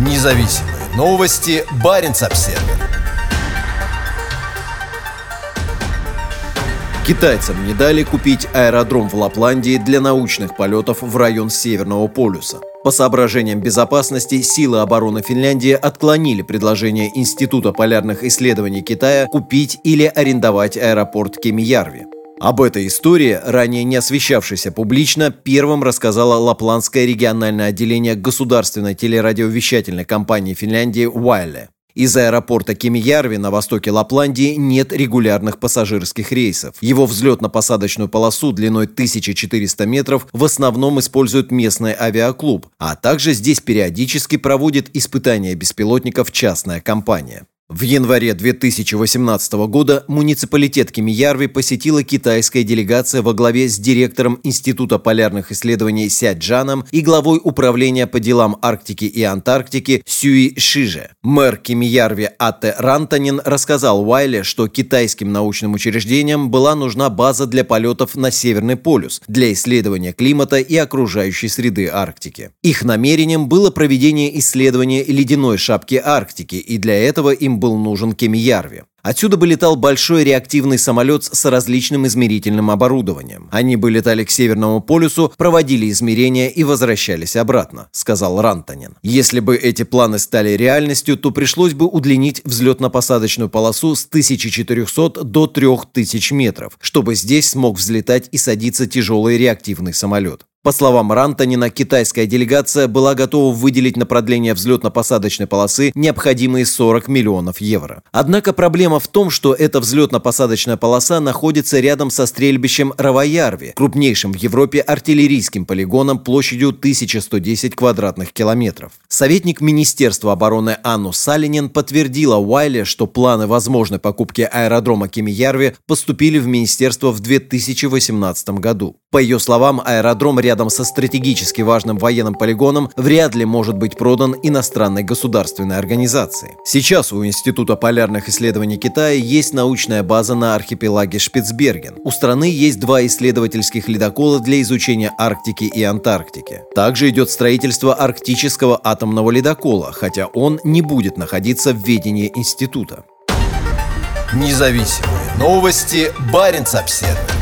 Независимые новости. Барин обсерва Китайцам не дали купить аэродром в Лапландии для научных полетов в район Северного полюса. По соображениям безопасности, силы обороны Финляндии отклонили предложение Института полярных исследований Китая купить или арендовать аэропорт Кемиярви. Об этой истории, ранее не освещавшейся публично, первым рассказала Лапландское региональное отделение государственной телерадиовещательной компании Финляндии «Уайле». Из аэропорта Кемиярви на востоке Лапландии нет регулярных пассажирских рейсов. Его взлетно-посадочную полосу длиной 1400 метров в основном использует местный авиаклуб, а также здесь периодически проводит испытания беспилотников частная компания. В январе 2018 года муниципалитет Кемиярви посетила китайская делегация во главе с директором Института полярных исследований Сяджаном и главой управления по делам Арктики и Антарктики Сюи Шиже. Мэр Кемиярви Ате Рантанин рассказал Уайле, что китайским научным учреждениям была нужна база для полетов на Северный полюс для исследования климата и окружающей среды Арктики. Их намерением было проведение исследования ледяной шапки Арктики, и для этого им был нужен Кемиярви. Отсюда бы летал большой реактивный самолет с различным измерительным оборудованием. Они бы летали к Северному полюсу, проводили измерения и возвращались обратно, сказал Рантанин. Если бы эти планы стали реальностью, то пришлось бы удлинить взлетно-посадочную полосу с 1400 до 3000 метров, чтобы здесь смог взлетать и садиться тяжелый реактивный самолет. По словам Рантанина, китайская делегация была готова выделить на продление взлетно-посадочной полосы необходимые 40 миллионов евро. Однако проблема в том, что эта взлетно-посадочная полоса находится рядом со стрельбищем Раваярви, крупнейшим в Европе артиллерийским полигоном площадью 1110 квадратных километров. Советник Министерства обороны Анну Салинин подтвердила Уайле, что планы возможной покупки аэродрома Кемиярви поступили в министерство в 2018 году. По ее словам, аэродром рядом со стратегически важным военным полигоном вряд ли может быть продан иностранной государственной организации. Сейчас у Института полярных исследований Китая есть научная база на архипелаге Шпицберген. У страны есть два исследовательских ледокола для изучения Арктики и Антарктики. Также идет строительство арктического атомного ледокола, хотя он не будет находиться в ведении института. Независимые новости. Барин обседный.